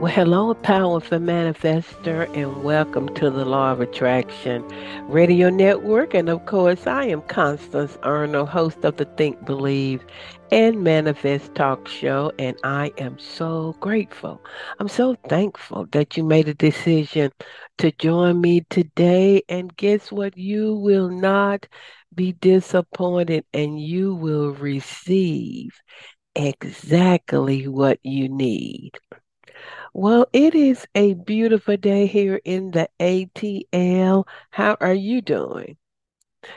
Well, hello, powerful manifester, and welcome to the Law of Attraction Radio Network. And of course, I am Constance Arnold, host of the Think, Believe, and Manifest Talk Show. And I am so grateful. I'm so thankful that you made a decision to join me today. And guess what? You will not be disappointed, and you will receive exactly what you need. Well, it is a beautiful day here in the ATL. How are you doing?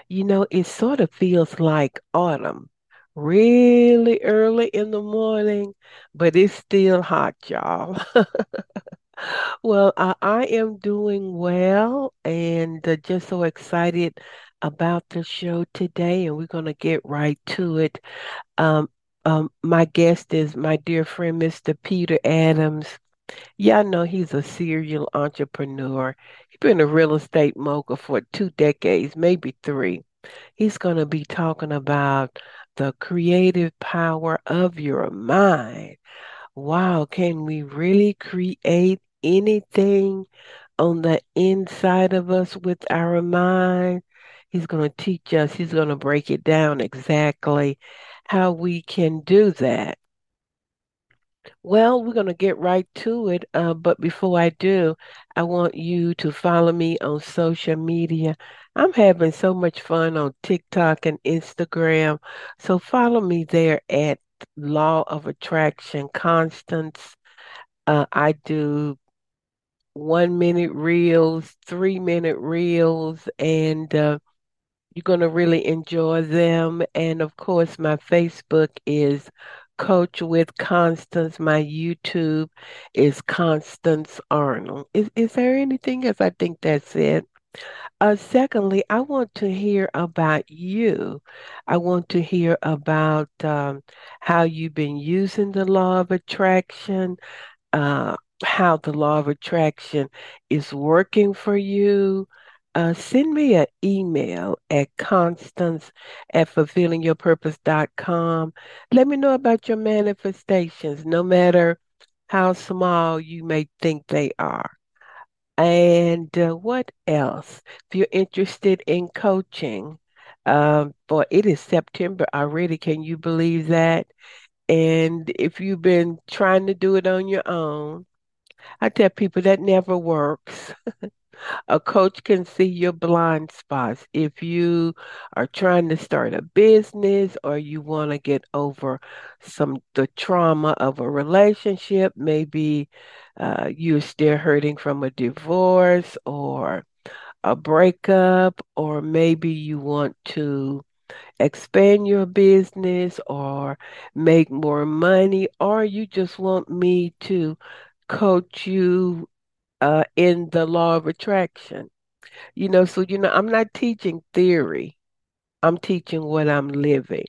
You know, it sort of feels like autumn, really early in the morning, but it's still hot, y'all. well, I, I am doing well and uh, just so excited about the show today, and we're going to get right to it. Um, um, my guest is my dear friend, Mr. Peter Adams. Yeah, I know he's a serial entrepreneur. He's been a real estate mogul for two decades, maybe three. He's going to be talking about the creative power of your mind. Wow, can we really create anything on the inside of us with our mind? He's going to teach us, he's going to break it down exactly how we can do that. Well, we're going to get right to it. Uh, but before I do, I want you to follow me on social media. I'm having so much fun on TikTok and Instagram. So follow me there at Law of Attraction Constance. Uh, I do one minute reels, three minute reels, and uh, you're going to really enjoy them. And of course, my Facebook is Coach with Constance. My YouTube is Constance Arnold. Is, is there anything else? I think that's it. Uh, secondly, I want to hear about you. I want to hear about um, how you've been using the law of attraction, uh, how the law of attraction is working for you, uh, send me an email at constance at fulfillingyourpurpose.com. Let me know about your manifestations, no matter how small you may think they are. And uh, what else? If you're interested in coaching, um, boy, it is September already. Can you believe that? And if you've been trying to do it on your own, I tell people that never works. A coach can see your blind spots. If you are trying to start a business or you want to get over some the trauma of a relationship, maybe uh, you're still hurting from a divorce or a breakup, or maybe you want to expand your business or make more money, or you just want me to coach you uh, in the law of attraction. You know, so, you know, I'm not teaching theory, I'm teaching what I'm living.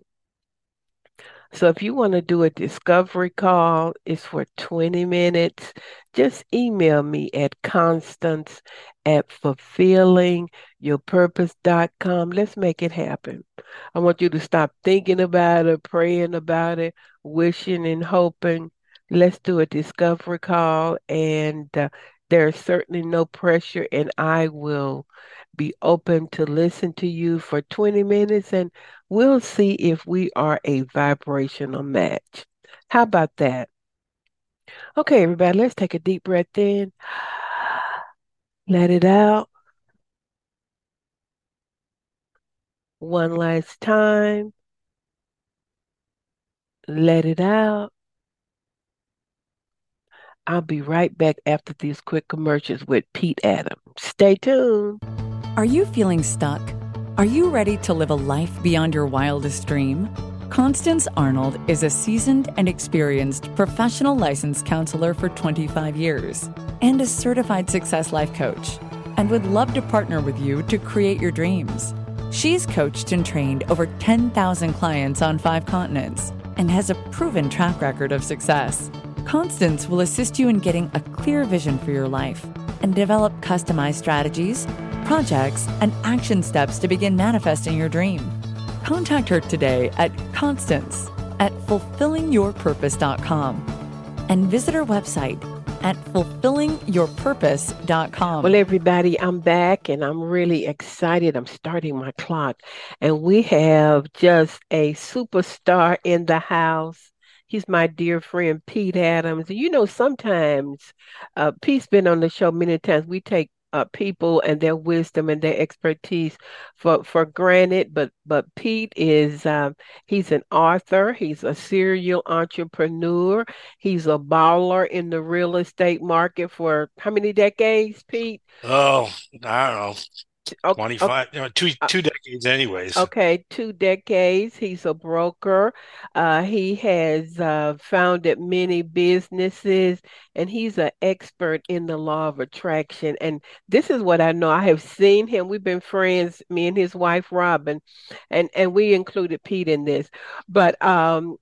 So if you want to do a discovery call, it's for 20 minutes. Just email me at constance at fulfillingyourpurpose.com. Let's make it happen. I want you to stop thinking about it, praying about it, wishing and hoping. Let's do a discovery call and uh, there's certainly no pressure, and I will be open to listen to you for 20 minutes and we'll see if we are a vibrational match. How about that? Okay, everybody, let's take a deep breath in. Let it out. One last time. Let it out. I'll be right back after these quick commercials with Pete Adams. Stay tuned. Are you feeling stuck? Are you ready to live a life beyond your wildest dream? Constance Arnold is a seasoned and experienced professional licensed counselor for 25 years. and a certified success life coach, and would love to partner with you to create your dreams. She's coached and trained over 10,000 clients on five continents and has a proven track record of success. Constance will assist you in getting a clear vision for your life and develop customized strategies, projects, and action steps to begin manifesting your dream. Contact her today at Constance at fulfillingyourpurpose.com and visit her website at fulfillingyourpurpose.com. Well, everybody, I'm back and I'm really excited. I'm starting my clock, and we have just a superstar in the house. He's my dear friend Pete Adams. You know, sometimes uh, Pete's been on the show many times. We take uh, people and their wisdom and their expertise for for granted. But but Pete is um, he's an author. He's a serial entrepreneur. He's a baller in the real estate market for how many decades, Pete? Oh, I don't know. 25 okay. two uh, two decades anyways. okay two decades he's a broker. Uh, he has uh, founded many businesses and he's an expert in the law of attraction. And this is what i know i have seen him we've been friends me and his wife robin and and we included pete in this. But um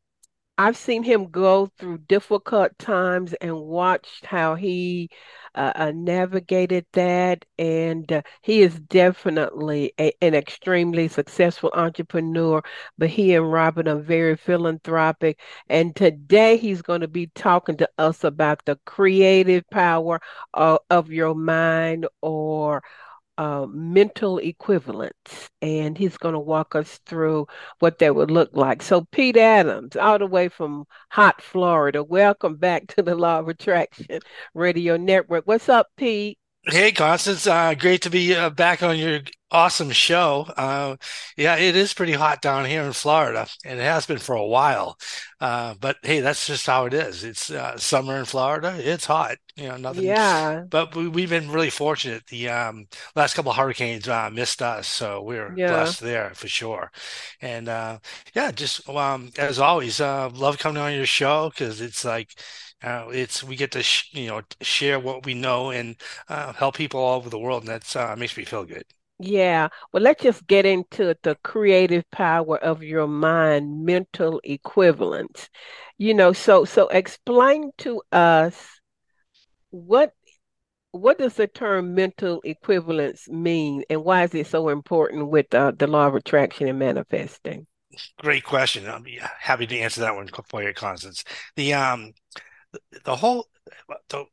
I've seen him go through difficult times and watched how he uh, uh, navigated that. And uh, he is definitely a, an extremely successful entrepreneur. But he and Robin are very philanthropic. And today he's going to be talking to us about the creative power of, of your mind or uh, mental equivalents, and he's going to walk us through what that would look like. So, Pete Adams, all the way from hot Florida, welcome back to the Law of Attraction Radio Network. What's up, Pete? Hey, Constance. Uh, great to be uh, back on your awesome show. Uh, yeah, it is pretty hot down here in Florida, and it has been for a while. Uh, but hey, that's just how it is. It's uh, summer in Florida. It's hot. You know, nothing. Yeah. But we, have been really fortunate. The um, last couple of hurricanes uh, missed us, so we are yeah. blessed there for sure. And yeah, just um, as always, love coming on your show because it's like uh, it's we get to sh- you know share what we know and uh, help people all over the world, and that's uh, makes me feel good. Yeah. Well, let's just get into the creative power of your mind, mental equivalence. You know, so so explain to us what what does the term mental equivalence mean and why is it so important with uh, the law of attraction and manifesting? Great question. Be happy to answer that one for you, Constance. The um the whole the,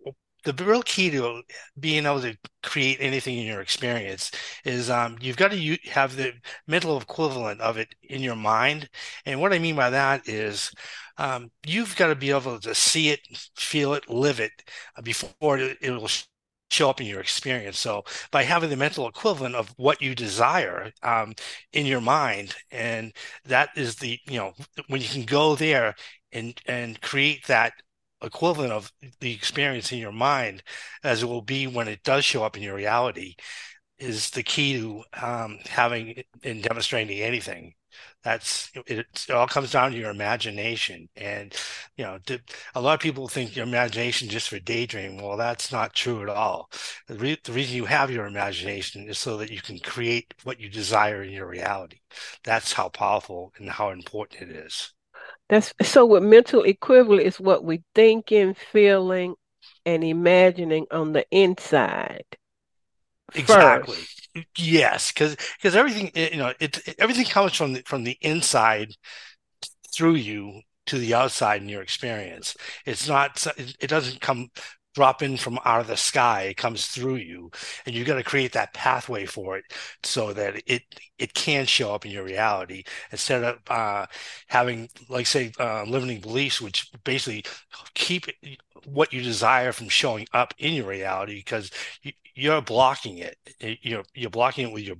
the real key to being able to create anything in your experience is um, you've got to have the mental equivalent of it in your mind. And what I mean by that is um, you've got to be able to see it, feel it, live it before it, it will show up in your experience. So by having the mental equivalent of what you desire um, in your mind, and that is the you know when you can go there and and create that equivalent of the experience in your mind as it will be when it does show up in your reality is the key to um, having and demonstrating anything. That's it, it, all comes down to your imagination. And you know a lot of people think your imagination just for daydreaming. Well that's not true at all. The, re- the reason you have your imagination is so that you can create what you desire in your reality. That's how powerful and how important it is that's so with mental equivalent is what we thinking, feeling, and imagining on the inside. Exactly. First. Yes, because because everything eh, you know it, it, everything comes from the, from the inside through you to the outside in your experience. It's not it doesn't come drop in from out of the sky it comes through you and you got to create that pathway for it so that it it can show up in your reality instead of uh, having like say uh, limiting beliefs which basically keep what you desire from showing up in your reality because you, you're blocking it. You're you're blocking it with your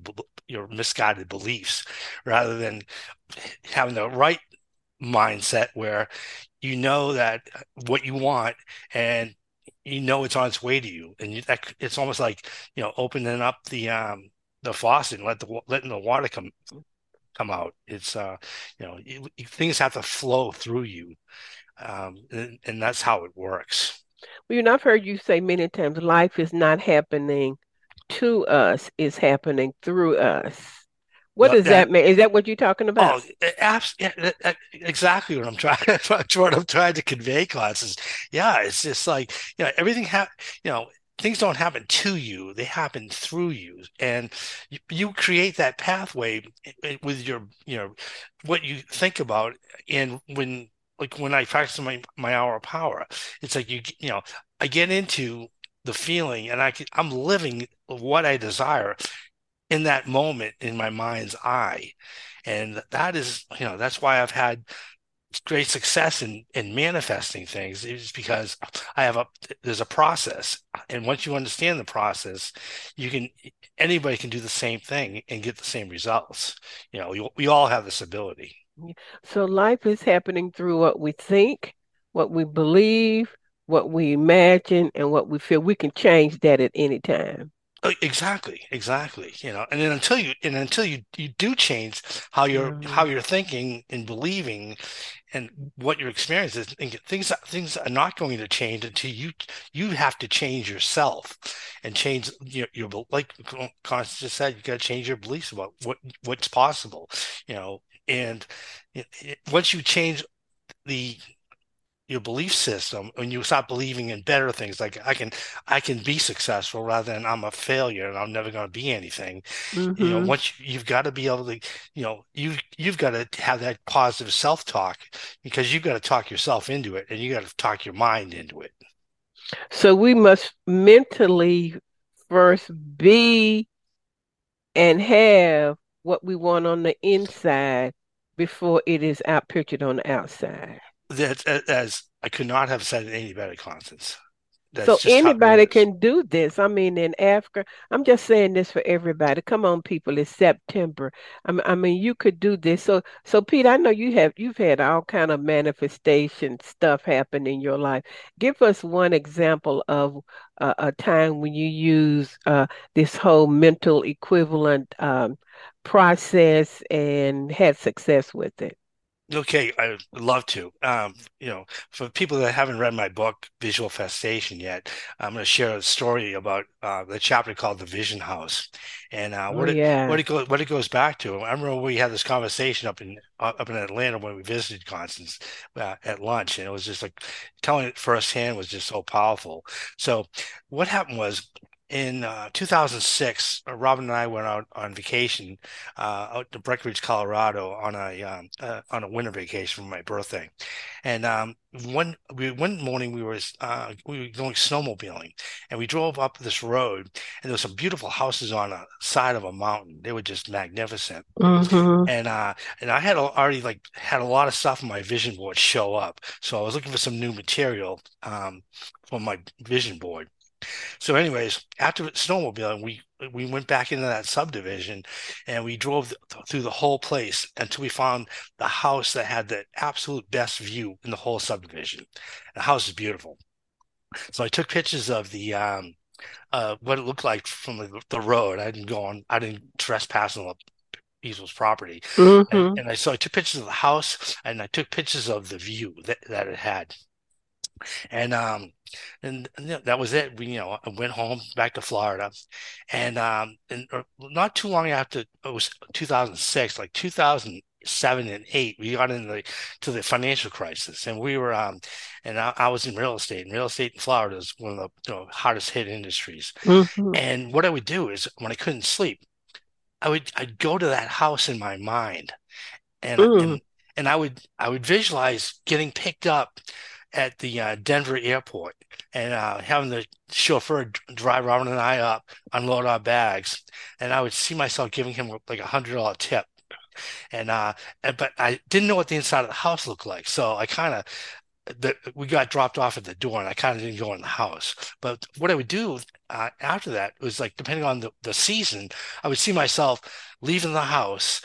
your misguided beliefs rather than having the right mindset where you know that what you want and you know it's on its way to you, and you, that, it's almost like you know opening up the um the faucet and let the letting the water come come out. It's uh you know you, things have to flow through you, um and, and that's how it works. Well, you know, I've heard you say many times life is not happening to us, it's happening through us. What does that that mean? Is that what you're talking oh, about? abs that- that- exactly what I'm trying what I'm trying to convey, classes. Yeah, it's just like you know everything ha you know things don't happen to you; they happen through you, and you, you create that pathway eh, eh, with your you know what you think about. And when like when I practice my my hour of power, it's like you you know I get into the feeling and I can, I'm living what I desire in that moment in my mind's eye. And that is, you know, that's why I've had great success in in manifesting things is because I have a there's a process. And once you understand the process, you can anybody can do the same thing and get the same results. You know, we, we all have this ability. So life is happening through what we think, what we believe, what we imagine, and what we feel. We can change that at any time. Uh, Exactly, exactly. You know, and then until you and until you you do change how you're how Mhm. you're thinking and believing and what your experience is, things things are not going to change until you you have to change yourself and change your your like Constance just said, you got to change your beliefs about what what's possible, you know, and once you change the your belief system when you start believing in better things like I can I can be successful rather than I'm a failure and I'm never going to be anything. You know, hmm once you, you've got to be able to, you know, you you've got to have that positive self-talk because you've got to talk yourself into it and you got to talk your mind into it. So we must mentally first be and have what we want on the inside before it is out pictured on the outside. That as I could not have said it any better, Constance. That's So anybody can do this. I mean, in Africa, I'm just saying this for everybody. Come on, people, it's September. I mean, you could do this. So, so Pete, I know you have you've had all kind of manifestation stuff happen in your life. Give us one example of a, a time when you use uh, this whole mental equivalent um, process and had success with it. Okay, I would love to. Um, you know, for people that haven't read my book, Visualfestation, yet, I'm going to share a story about uh, the chapter called The Vision House, and uh, Oh what it what it goes what it goes back to. I remember we had this conversation up in uh, up in Atlanta when we visited Constance uh, at lunch, and it was just like telling it firsthand was just so powerful. So, what happened was. In uh, 2006, uh, Robin and I went out on vacation uh, out to Breckenridge, Colorado, on a um, uh, on a winter vacation for my birthday. And um, one we one morning we were uh, we were going snowmobiling, and we drove up this road, and there were some beautiful houses on the side of a mountain. They were just magnificent. hmm And uh, and I had already like had a lot of stuff on my vision board show up, so I was looking for some new material um, for my vision board. So, anyways, after snowmobiling, we we went back into that subdivision and we drove th- through the whole place until we found the house that had the absolute best view in the whole subdivision. The house is beautiful. So I took pictures of the um uh what it looked like from the, the road. I didn't go on, I didn't trespass on the people's property. And, hmm and I so I took pictures of the house and I took pictures of the view that, that it had. And um and, and that was it. We, you know, I went home back to Florida, and um and uh, not too long after it was 2006, like 2007 and eight, we got into the to the financial crisis, and we were um and I, I was in real estate, and real estate in Florida is one of the you know, hardest hit industries. hmm And what I would do is when I couldn't sleep, I would I'd go to that house in my mind, and mm and and I would I would visualize getting picked up at the uh, Denver airport and uh, having the chauffeur drive Robin and I up, unload our bags, and I would see myself giving him like a hundred dollar tip. And uh, and- but I didn't know what the inside of the house looked like, so I kind of we got dropped off at the door, and I kind of didn't go in the house. But what I would do uh, after that was like depending on the the season, I would see myself leaving the house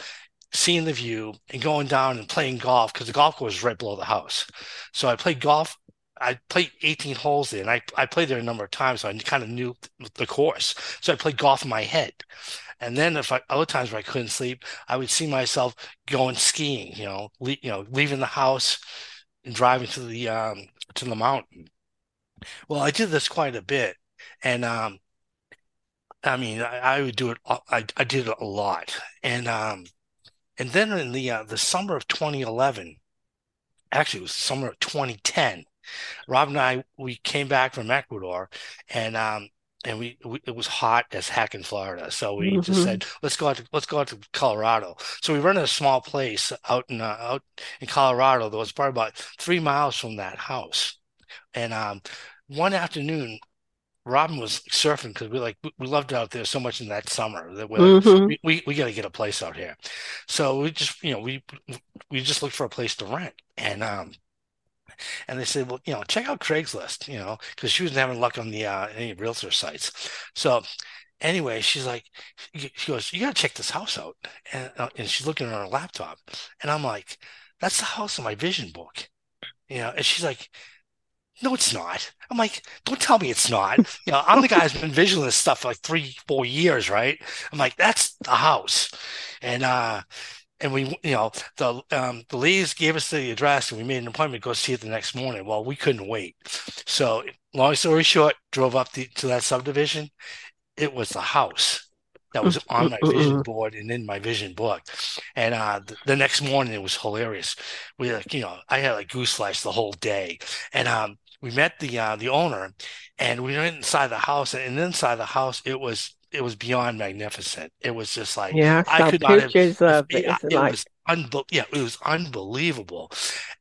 seeing the view and going down and playing golf because the golf course is right below the house. So I played golf. I played 18 holes there and I, I played there a number of times. So I kind of knew the course. So I played golf in my head. And then if I, other times where I couldn't sleep, I would see myself going skiing, you know, le you know, leaving the house and driving to the, um, to the mountain. Well, I did this quite a bit, and um, I mean, I, I would do it. I I did it a lot, and um, and then in the uh, the summer of 2011, actually, it was summer of 2010. Rob and I we came back from Ecuador, and um, and we, we, it was hot as heck in Florida. So we mm-hmm. just said, let's go out to, let's go out to Colorado. So we rented a small place out in uh, out in Colorado that was probably about three miles from that house. And um, one afternoon, Robin was surfing because we like we loved it out there so much in that summer that we're like, mm-hmm. we, we, we got to get a place out here. So we just you know we we just looked for a place to rent and um and they said, well, you know, check out Craigslist, you know, because she wasn't having luck on the uh, any realtor sites. So anyway, she's like, she goes, you got to check this house out. And, uh, and she's looking on her laptop. And I'm like, that's the house in my vision book. You know, and she's like, no, it's not. I'm like, don't tell me it's not. You know, I'm the guy who's been visualizing this stuff for like three, four years, right? I'm like, that's the house. And uh and we, you know, the um, the ladies gave us the address, and we made an appointment to go see it the next morning. Well, we couldn't wait, so long story short, drove up the, to that subdivision. It was the house that was on my vision board and in my vision book. And uh, the, the, next morning, it was hilarious. We like, you know, I had like goose flesh the whole day, and um, we met the uh, the owner, and we went inside the house, and inside the house, it was it was beyond magnificent. It was just like yeah, I, could not have, of it. It, it like... was unbe- yeah, it was unbelievable.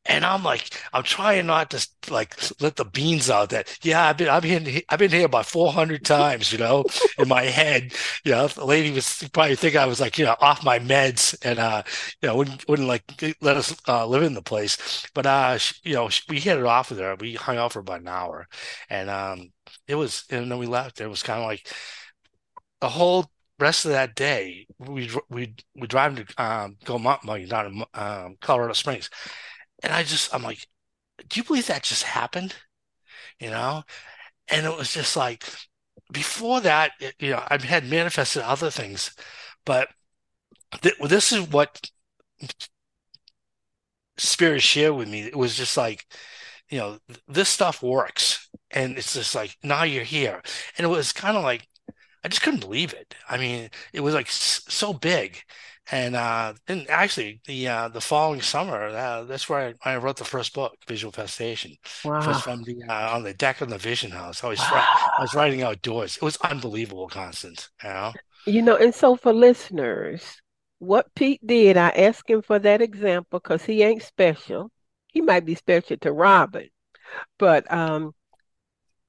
And I'm like, I'm trying not to like let the beans out that yeah, I've been I've been I've been here about 400 times, you know, in my head. You know, the lady was probably think I was like you know off my meds and uh you know wouldn't wouldn't like let us uh, live in the place. But uh she, you know she, we hit it off with her. We hung out for about an hour, and um it was and then we left. It was kind of like the whole rest of that day, we we we drive to um, go biking down in um, Colorado Springs, and I just I'm like, do you believe that just happened? You know, and it was just like before that, it, you know, I had manifested other things, but th- this is what spirit shared with me. It was just like, you know, this stuff works, and it's just like now you're here, and it was kind of like I just couldn't believe it. I mean, it was like so big. And uh, and actually, the uh, the following summer, uh, that's where I, I, wrote the first book, Visualfestation. Wow! Just from the uh, on the deck of the Vision House. I was wow. I was writing outdoors. It was unbelievable, Constance. You know. You know, and so for listeners, what Pete did, I asked him for that example because he ain't special. He might be special to Robin, but um,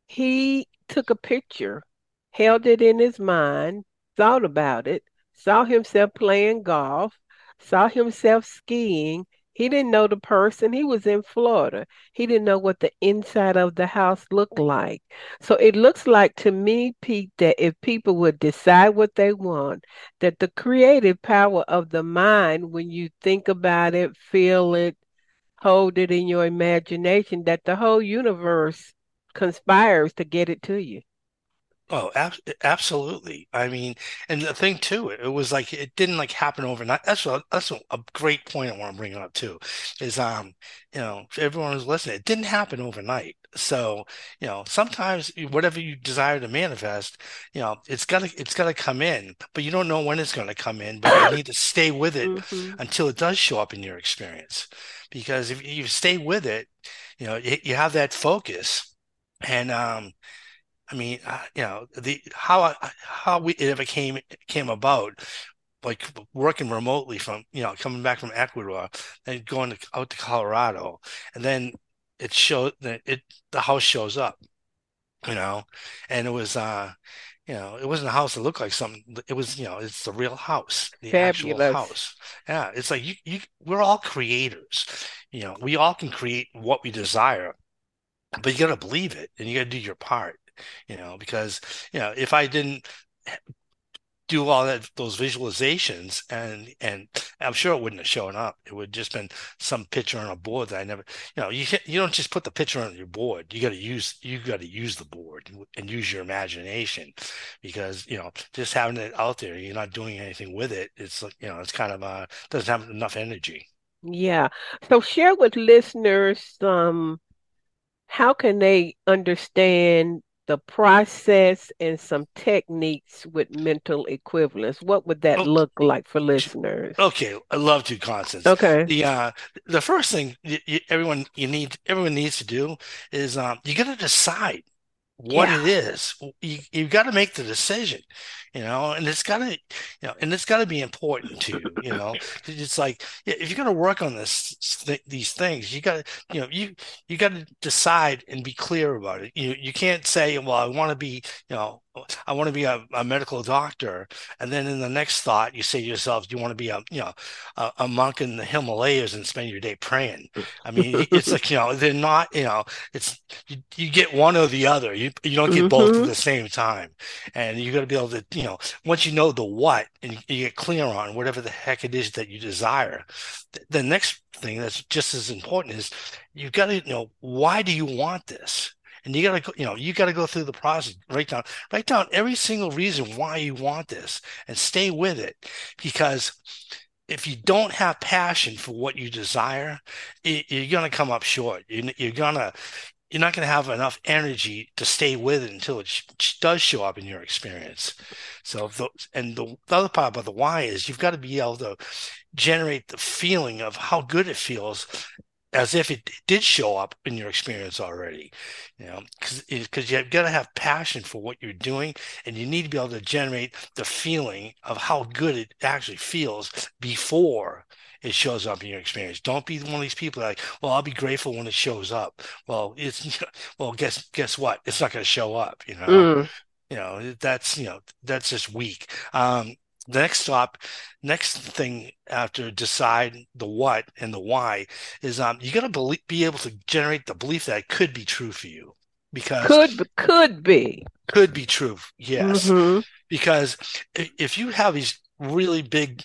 he took a picture held it in his mind, thought about it, saw himself playing golf, saw himself skiing. He didn't know the person. He was in Florida. He didn't know what the inside of the house looked like. So it looks like to me, Pete, that if people would decide what they want, that the creative power of the mind, when you think about it, feel it, hold it in your imagination, that the whole universe conspires to get it to you. Oh, ab- absolutely. I mean, and the thing too, it, it was like it didn't like happen overnight. That's a that's a, great point I want to bring up too. Is um, you know, for everyone who's listening, it didn't happen overnight. So, you know, sometimes whatever you desire to manifest, you know, it's gotta it's gotta come in, but you don't know when it's gonna come in. But you need to stay with it mm-hmm. until it does show up in your experience. Because if you stay with it, you know, you, you have that focus, and um I mean, uh, you know, the how how we it ever came came about, like working remotely from you know coming back from Ecuador, and going to, out to Colorado, and then it showed that it the house shows up, you know, and it was uh, you know, it wasn't a house that looked like something. It was you know, it's the real house, the Fabulous. actual house. Yeah, it's like you you we're all creators, you know, we all can create what we desire but you got to believe it and you got to do your part you know, because you know if I didn't do all that those visualizations and and I'm sure it wouldn't have shown up. It would just been some picture on a board that I never you know you you don't just put the picture on your board. You got to use you got to use the board and use your imagination because you know just having it out there you're not doing anything with it. It's like you know it's kind of uh doesn't have enough energy. Yeah. So share with listeners um how can they understand the process and some techniques with mental equivalence. What would that okay. look like for listeners? Okay, I love to, Constance. Okay. The uh, the first thing you, you, everyone you need everyone needs to do is um, you got to decide what yeah. it is. You you got to make the decision you know, and it's gotta, you know, and it's gotta be important to you, you know. It's like if you're gonna work on this th- these things, you gotta, you know, you you gotta decide and be clear about it. You you can't say, well, I want to be, you know, I want to be a, a, medical doctor, and then in the next thought, you say to yourself, "Do you want to be a you know a, a, monk in the Himalayas and spend your day praying?" I mean, it's like you know they're not you know it's you, you get one or the other. You you don't get mm-hmm. both at mm-hmm. the same time, and you got to be able to you know once you know the what and you, you get clear on whatever the heck it is that you desire. The, the next thing that's just as important is you've got to know why do you want this and you got to you know you got to go through the process write down write down every single reason why you want this and stay with it because if you don't have passion for what you desire you're going to come up short you're going to you're not going to have enough energy to stay with it until it sh- does show up in your experience. So, the, and the, the, other part about the why is you've got to be able to generate the feeling of how good it feels as if it did show up in your experience already you know because you've got to have passion for what you're doing and you need to be able to generate the feeling of how good it actually feels before it shows up in your experience. Don't be one of these people like well i'll be grateful when it shows up. Well it's well guess guess what? It's not going to show up you know? Mm. you know that's you know that's just weak. Um the next stop, next thing after decide the what and the why is um you got to be able to generate the belief that it could be true for you because could could be could be true yes mm-hmm. because if you have these really big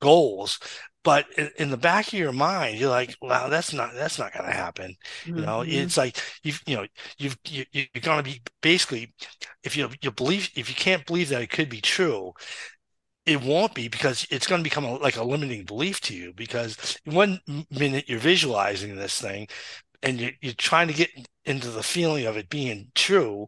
goals but in, in, the back of your mind you're like wow that's not that's not going to happen mm-hmm. you know mm-hmm. it's like you've you know you've you, you're going to be basically if you you believe if you can't believe that it could be true it won't be because it's going to become a, like a limiting belief to you because one minute you're visualizing this thing and you're, you're trying to get into the feeling of it being true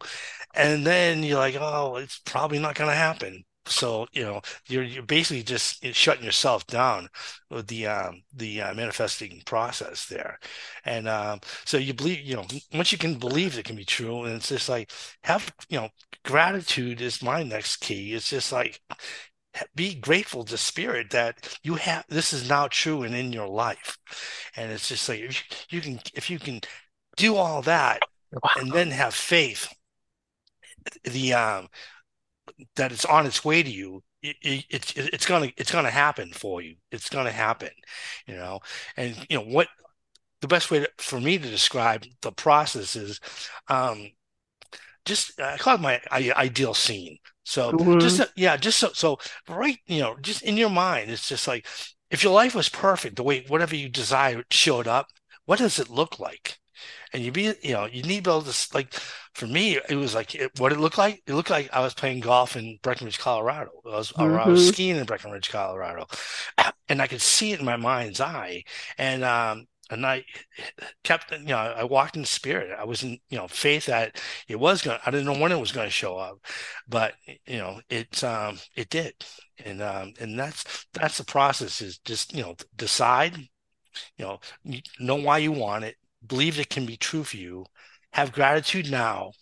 and then you're like oh it's probably not going to happen. So you know you're you're basically just shutting yourself down with the um, the uh, manifesting process there. And um, so you believe you know once you can believe it can be true and it's just like have you know gratitude is my next key. It's just like be grateful to spirit that you have this is now true and in your life. And it's just like if you, can if you can do all that wow. and then have faith the um that it's on its way to you it, it, it's it's gonna it's gonna happen for you. It's gonna happen you know? And you know what the best way to, for me to describe the process is um just I call it my ideal scene so mm-hmm. just yeah, just so so right, you know, just in your mind, it's just like if your life was perfect, the way whatever you desire showed up, what does it look like? And you be, you know, you need to be able to like. For me, it was like it, what it looked like. It looked like I was playing golf in Breckenridge, Colorado. I was, mm-hmm. I was mm-hmm. skiing in Breckenridge, Colorado, and I could see it in my mind's eye. And um, and I kept, you know, I walked in spirit. I was in, you know, faith that it was going. I didn't know when it was going to show up, but you know, it um, it did, and um, and that's that's the process. Is just you know, decide, you know, know why you want it, believe it can be true for you, have gratitude now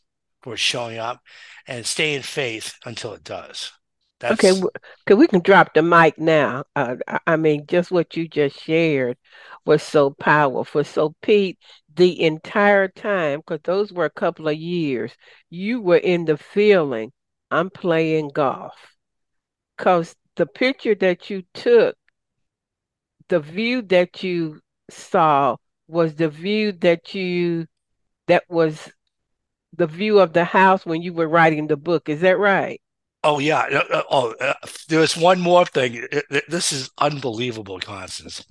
for showing up, and stay in faith until it does. That's... Okay, because we can drop the mic now. Uh, I mean, just what you just shared was so powerful. So, Pete, the entire time, because those were a couple of years, you were in the feeling, I'm playing golf. Because the picture that you took, the view that you saw was the view that you, that was the view of the house when you were writing the book. Is that right? Oh yeah. Uh, uh, oh, uh, there's one more thing. This is unbelievable, Constance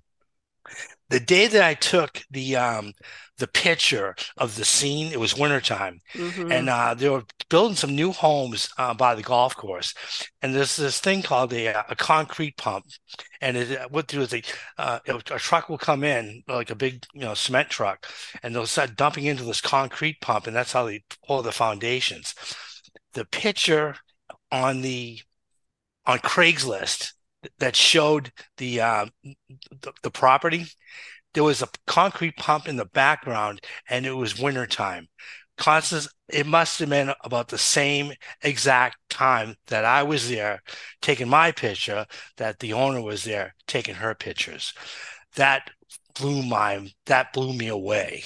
the day that I took the um the picture of the scene, it was wintertime, Mhm. and uh, they were building some new homes uh, by the golf course, and there's this thing called a, a concrete pump, and it, uh, what do is a uh, a truck will come in like a big you know cement truck, and they'll start dumping into this concrete pump, and that's how they pour the foundations. The picture on the on Craigslist that showed the uh, the, the property there was a concrete pump in the background and it was wintertime. Constance, it must have been about the same exact time that I was there taking my picture, that the owner was there taking her pictures. That blew my that blew me away.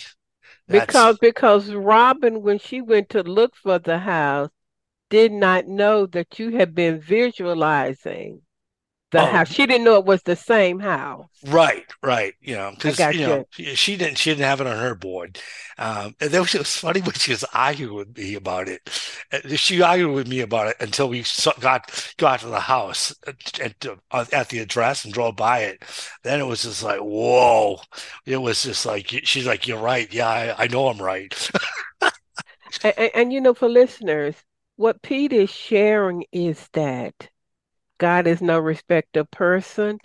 That's- Because because Robin, when she went to look for the house, did not know that you had been visualizing the Oh. house. She didn't know it was the same house. Right, right. You know, because got you know she she didn't she didn't have it on her board. Um, and then it was funny when she was arguing with me about it. Uh, She argued with me about it until we got got to the house at, at, at the address and drove by it. Then it was just like, whoa! It was just like she's like, "You're right. Yeah, I, I know I'm right." And, and, and you know, for listeners, what Pete is sharing is that God is no respecter person.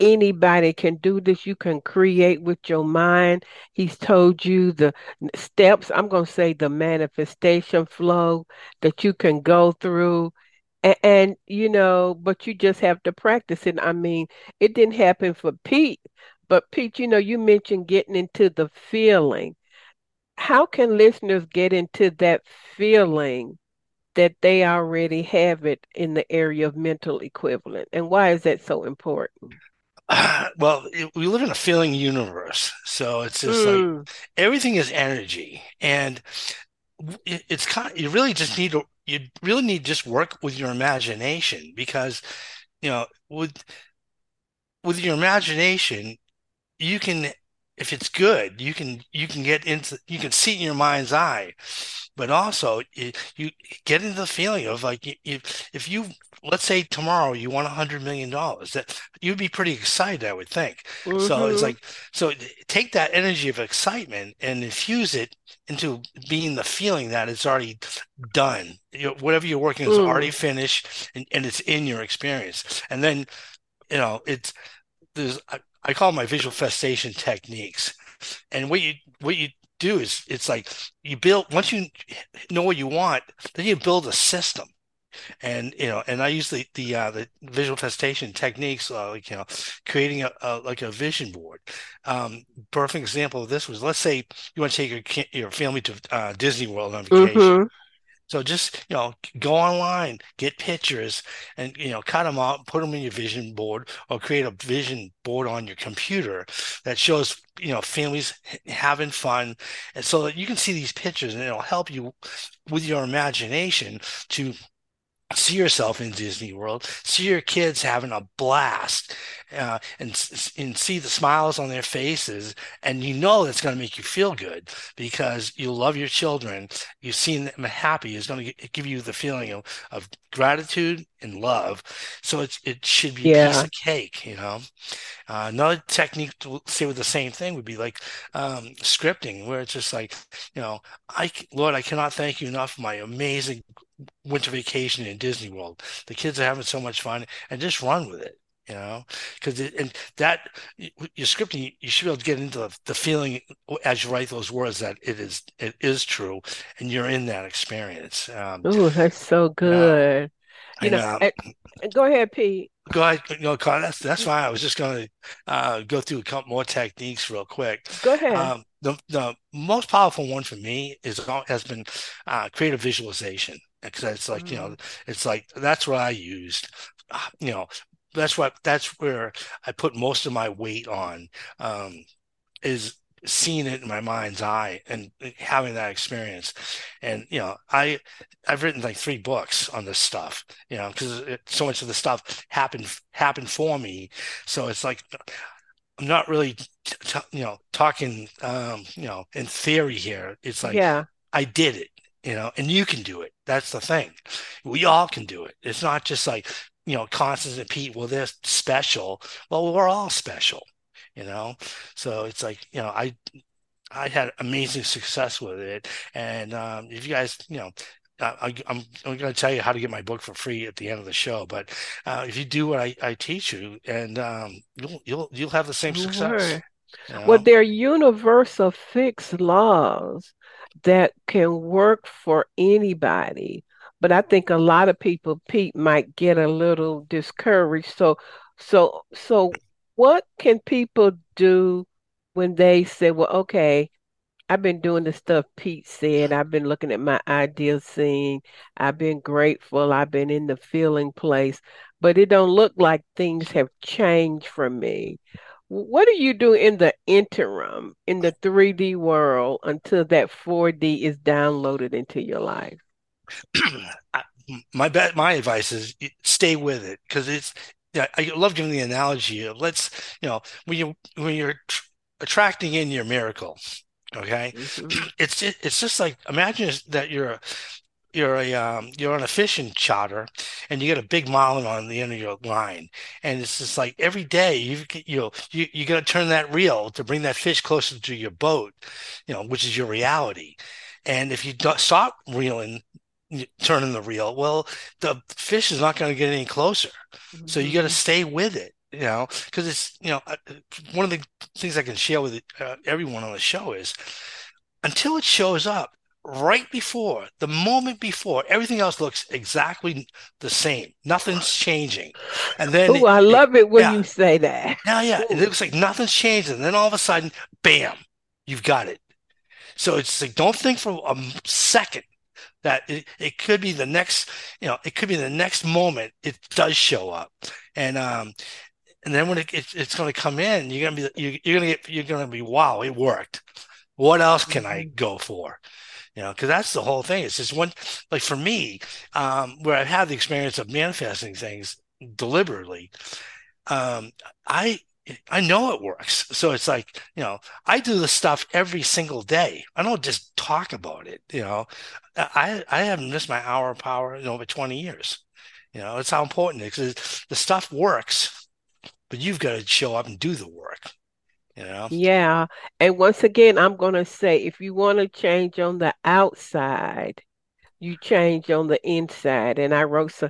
Anybody can do this. You can create with your mind. He's told you the steps, I'm going to say the manifestation flow that you can go through. And, and, you know, but you just have to practice it. I mean, it didn't happen for Pete, but Pete, you know, you mentioned getting into the feeling. How can listeners get into that feeling that they already have it in the area of mental equivalent? And why is that so important? well, it, we live in a feeling universe, so it's just like Mm, everything is energy and it, it's kind of, you really just need to you really need to just work with your imagination because you know with with your imagination you can if it's good you can you can get into you can see it in your mind's eye but also you, you get into the feeling of like you, you, if you let's say tomorrow you won a hundred million dollars that you'd be pretty excited I would think so it's mhm. like, so take that energy of excitement and infuse it into being the feeling that it's already done. You know, whatever you're working is Mm. already finished and, and it's in your experience. And then, you know, it's there's I, call my visual festation techniques. And what you what you do is it's like you build once you know what you want, then you build a system and you know and i use the the uh the visualization techniques uh, like you know creating a, a like a vision board um perfect example of this was let's say you want to take your your family to uh, disney world on vacation Mhm. So just you know go online get pictures and you know cut them out put them in your vision board or create a vision board on your computer that shows you know families having fun. And so that you can see these pictures and it'll help you with your imagination to see yourself in Disney World, see your kids having a blast, uh, and and see the smiles on their faces, and you know that's going to make you feel good because you love your children. You've seen them happy. It's going to give you the feeling of, of gratitude and love. So it's it should be a piece of cake, you know. Uh, another technique to say with the same thing would be like um, scripting, where it's just like, you know, I Lord, I cannot thank you enough for my amazing winter vacation in Disney World. The kids are having so much fun, and just run with it, you know, because and that your scripting, you should be able to get into the, the feeling as you write those words that it is it is true, and you're in that experience. Um, Ooh, that's so good. You know, uh, and, and go ahead, Pete. go ahead, you know, Carl, that's that's fine. I was just going to uh, go through a couple more techniques real quick. Go ahead. Um, the the most powerful one for me is has been uh, creative visualization because it's like you know it's like that's what I used. Uh, you know that's what that's where I put most of my weight on um, is seeing it in my mind's eye and having that experience. And you know I I've written like three books on this stuff. You know because so much of the stuff happened happened for me. So it's like I'm not really, t- you know, talking, um, you know, in theory here. It's like yeah. I did it, you know, and you can do it. That's the thing. We all can do it. It's not just like, you know, Constance and Pete, well, they're special. Well, we're all special. you know. So it's like you know I I had amazing success with it, and um, if you guys you know I, am I'm going to tell you how to get my book for free at the end of the show. But uh, if you do what I, I teach you, and um, you'll you'll you'll have the same success. You know? Well, there are universal fixed laws that can work for anybody. But I think a lot of people, Pete, might get a little discouraged. So, so, so, what can people do when they say, "Well, okay, I've been doing the stuff Pete said. I've been looking at my ideal scene. I've been grateful. I've been in the feeling place, but it don't look like things have changed for me. What do you do in the interim in the 3D world until that 4D is downloaded into your life? my bet, my advice is stay with it because it's. Yeah, I love giving the analogy. Of let's, you know, when you when you're tr- attracting in your miracle, Okay, mm-hmm. it's just, it's just like imagine that you're a you're a um, you're on a fishing charter and you get a big marlin on the end of your line and it's just like every day you you know you you got to turn that reel to bring that fish closer to your boat you know which is your reality and if you don't stop reeling turning the reel well the fish is not going to get any closer mm-hmm. so you got to stay with it you know, because it's you know uh, one of the things I can share with uh, everyone on the show is until it shows up right before the moment before everything else looks exactly the same nothing's changing and then Ooh, i love it when yeah, you say that yeah yeah Ooh. it looks like nothing's changed and then all of a sudden bam you've got it so it's like don't think for a second that it, it could be the next you know it could be the next moment it does show up and um and then when it, it it's going to come in, you're going to be you, you're going to get you're going to be wow, it worked. What else can I mm-hmm. go for? You know, because that's the whole thing. It's just one like for me, um, where I've had the experience of manifesting things deliberately. Um, I I know it works. So it's like, you know, I do the stuff every single day. I don't just talk about it. You know, I I haven't missed my hour of power in over 20 years. You know, it's how important it is. The stuff works but you've got to show up and do the work you know yeah and once again i'm going to say if you want to change on the outside you change on the inside and i wrote so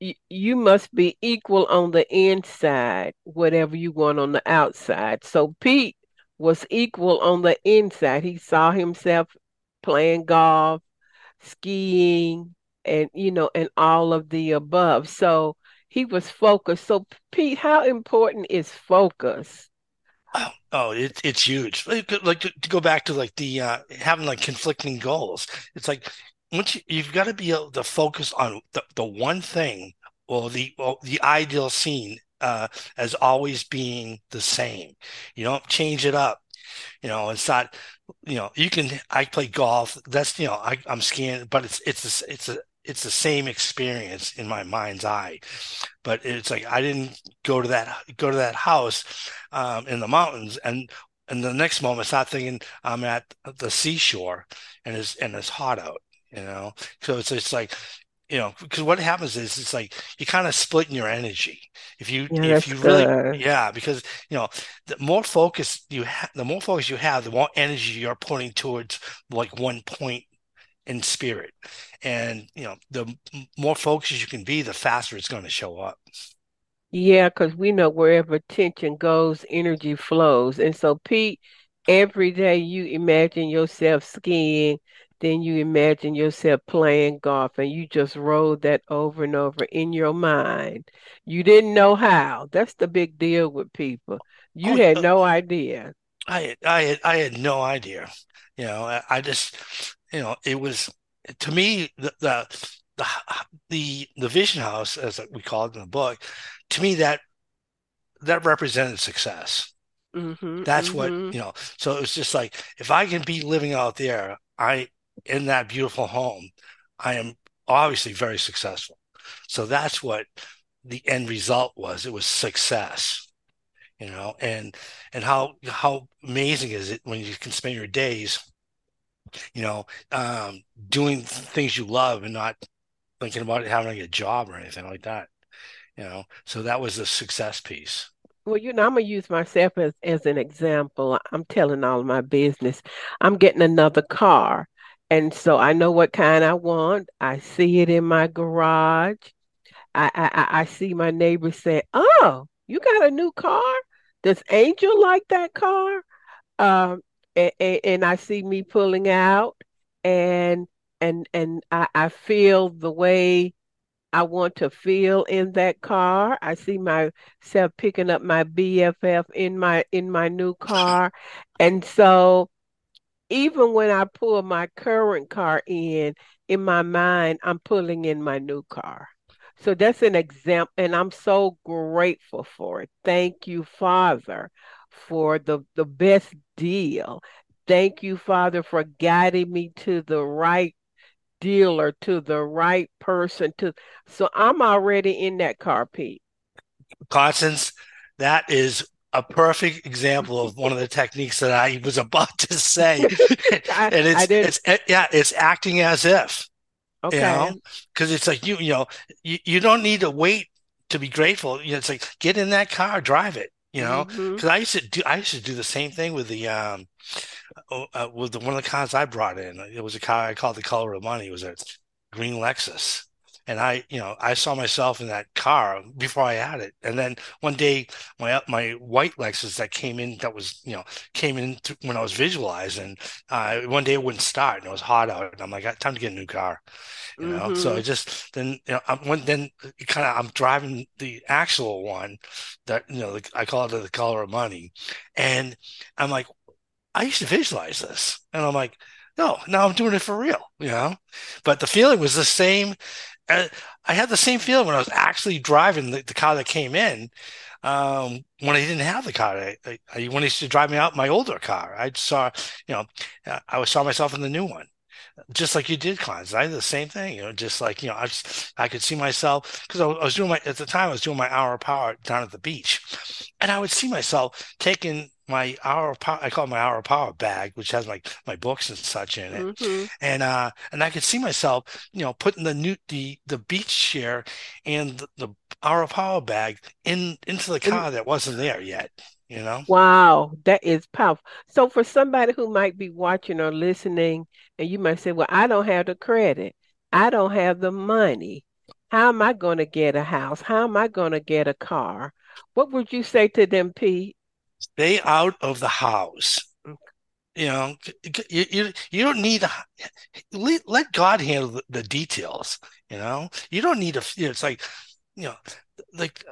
you, you must be equal on the inside whatever you want on the outside so pete was equal on the inside he saw himself playing golf skiing and you know and all of the above so he was focused. So, Pete, how important is focus? Oh, oh it, it's huge. Like, like to go back to like the uh, having like conflicting goals. It's like once you, you've got to be able to focus on the, the one thing or the or the ideal scene uh, as always being the same. You don't change it up. You know, it's not. You know, you can. I play golf. That's you know, I, I'm skiing, but it's it's a, it's a it's the same experience in my mind's eye. But it's like i didn't go to that go to that house um, in the mountains and and the next moment start thinking i'm at the seashore and it's and it's hot out you know? So it's it's like you know because what happens is it's like you kind of split in your energy. If you yeah, if you really good. yeah because you know the more focus you have the more focus you have the more energy you're putting towards like one point in spirit. And, you know, the more focused you can be, the faster it's going to show up. Yeah, because we know wherever attention goes, energy flows. And so, Pete, every day you imagine yourself skiing, then you imagine yourself playing golf, and you just rolled that over and over in your mind. You didn't know how. That's the big deal with people. You oh, had no idea. I had, I had, I had no idea. You know, I, I just you know, it was to me the the the the, the vision house, as we call it in the book, to me that that represented success. Mm-hmm, That's mm-hmm. what you know. So it was just like if I can be living out there, I in that beautiful home, I am obviously very successful. So that's what the end result was. It was success, you know, and and how how amazing is it when you can spend your days you know, um, doing things you love and not thinking about having a job or anything like that. You know, so that was a success piece. Well, you know, I'm gonna use myself as, as an example. I'm telling all my business. I'm getting another car. And so I know what kind I want. I see it in my garage. I I, I see my neighbors say, "Oh, you got a new car? Does Angel like that car?" Um, and, and I see me pulling out, and and and I, I feel the way I want to feel in that car. I see myself picking up my BFF in my in my new car. And so even when I pull my current car in, in my mind, I'm pulling in my new car. So that's an example, and I'm so grateful for it. Thank you, Father, for the, the best deal. Thank you, Father, for guiding me to the right dealer, to the right person. To so I'm already in that car, Pete. Constance, that is a perfect example of one of the techniques that I was about to say. I, and it's, it's yeah, it's acting as if. Okay. You know, because it's like you, you know, you, you don't need to wait to be grateful. You know, it's like get in that car, drive it. You know, because Mhm. I used to do, I used to do the same thing with the um, oh, uh, with the, one of the cars I brought in. It was a car I called the color of money. It was a green Lexus. And I, you know, I saw myself in that car before I had it. And then one day, my my white Lexus that came in, that was, you know, came in th- when I was visualizing. Uh, one day it wouldn't start, and it was hot out. And I'm like, "Ah, time to get a new car, you know. So I Mhm. just then, you know, I'm when then kind of I'm driving the actual one that you know, the, I call it the color of money, and I'm like, I used to visualize this, and I'm like, no, now I'm doing it for real, you know. But the feeling was the same. I had the same feeling when I was actually driving the, the car that came in. Um, when I didn't have the car, I, I, when I used to drive me out my older car, I saw, you know, uh, I saw myself in the new one, just like you did, Cons. I did the same thing, you know, just like you know, I just, I could see myself because I was doing my at the time I was doing my hour of power down at the beach, and I would see myself taking my hour of power. I call it my hour of power bag, which has my my books and such in it Mhm. and uh and I could see myself, you know, putting the new the the beach chair and the, the our power bag in into the car that wasn't there yet, you know. Wow, that is powerful. So for somebody who might be watching or listening, and you might say, "Well, I don't have the credit. I don't have the money. How am I going to get a house? How am I going to get a car?" What would you say to them, Pete? Stay out of the house. You know, you you, you don't need to let, let God handle the, the details, you know. You don't need to, you know, it's like, you know, like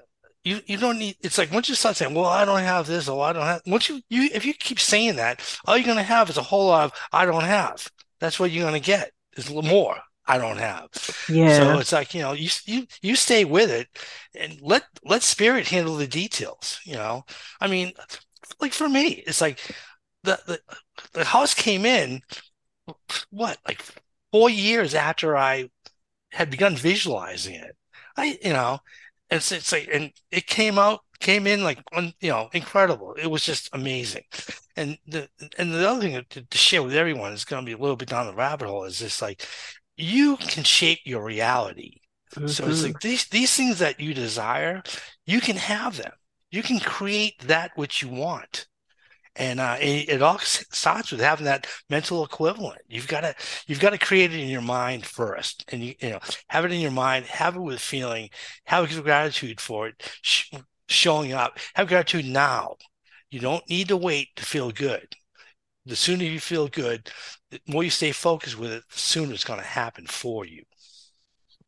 you you don't need it's like once you start saying, well, I don't have this or I don't have once you you if you keep saying that, all you're gonna have is a whole lot of I don't have. That's what you're gonna get is a more I don't have. Yeah. So it's like, you know, you you you stay with it and let let spirit handle the details, you know. I mean, like for me, it's like the the, the house came in what, like four years after I had begun visualizing it. I, you know, it's it's like, and it came out, came in like, you know, incredible. It was just amazing. And the and the other thing to, to share with everyone is going to be a little bit down the rabbit hole is just like you can shape your reality. So it's Mhm. like these these things that you desire, you can have them. You can create that which you want. And uh, it, it all starts with having that mental equivalent. You've got to you've got to create it in your mind first, and you you know have it in your mind, have it with feeling, have gratitude for it, sh showing up, have gratitude now. You don't need to wait to feel good. The sooner you feel good, the more you stay focused with it, the sooner it's going to happen for you.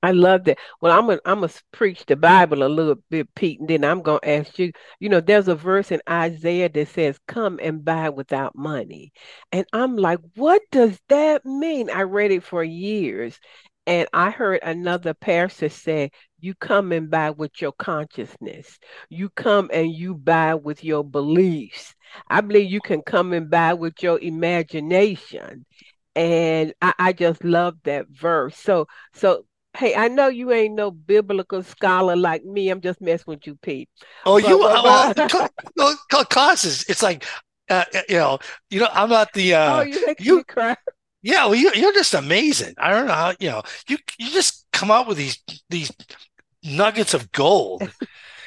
I love that. Well, I'm gonna I'm gonna preach the Bible a little bit, Pete, and then I'm gonna ask you. You know, there's a verse in Isaiah that says, "Come and buy without money," and I'm like, what does that mean? I read it for years, and I heard another pastor say, "You come and buy with your consciousness. You come and you buy with your beliefs. I believe you can come and buy with your imagination." And I, I just love that verse. So, so Hey, I know you ain't no biblical scholar like me. I'm just messing with you, Pete. Oh, But you well, no, co- causes. It's like uh, you know, you know, I'm not the Oh, uh, you making you me cry. Yeah, well, you, you're just amazing. I don't know how, you know, you you just come out with these these nuggets of gold.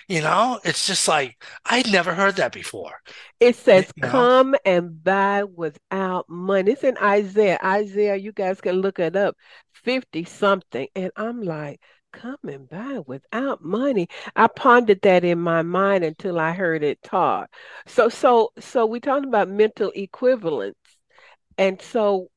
You know, it's just like I'd never heard that before. It says, You know? "Come and buy without money." It's in Isaiah. Isaiah, you guys can look it up. 50 something. And I'm like, "Come and buy without money." I pondered that in my mind until I heard it taught. So so so we're talking about mental equivalence. And so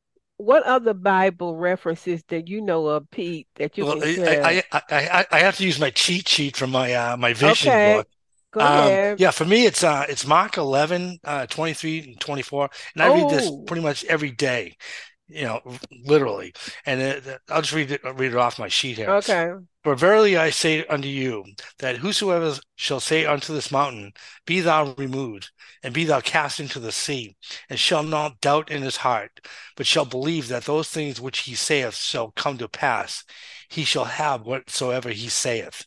what other Bible references that you know of, Pete, that you Well, can I share? I, I I I have to use my cheat sheet from my uh my vision Okay, book. go Um, ahead. yeah, for me, it's uh, it's Mark 11, uh, 23 and 24, and I read this Oh, pretty much every day, you know, literally. And it, I'll just read it, read it off my sheet here. okay. For verily I say unto you, that whosoever shall say unto this mountain, Be thou removed, and be thou cast into the sea, and shall not doubt in his heart, but shall believe that those things which he saith shall come to pass, he shall have whatsoever he saith.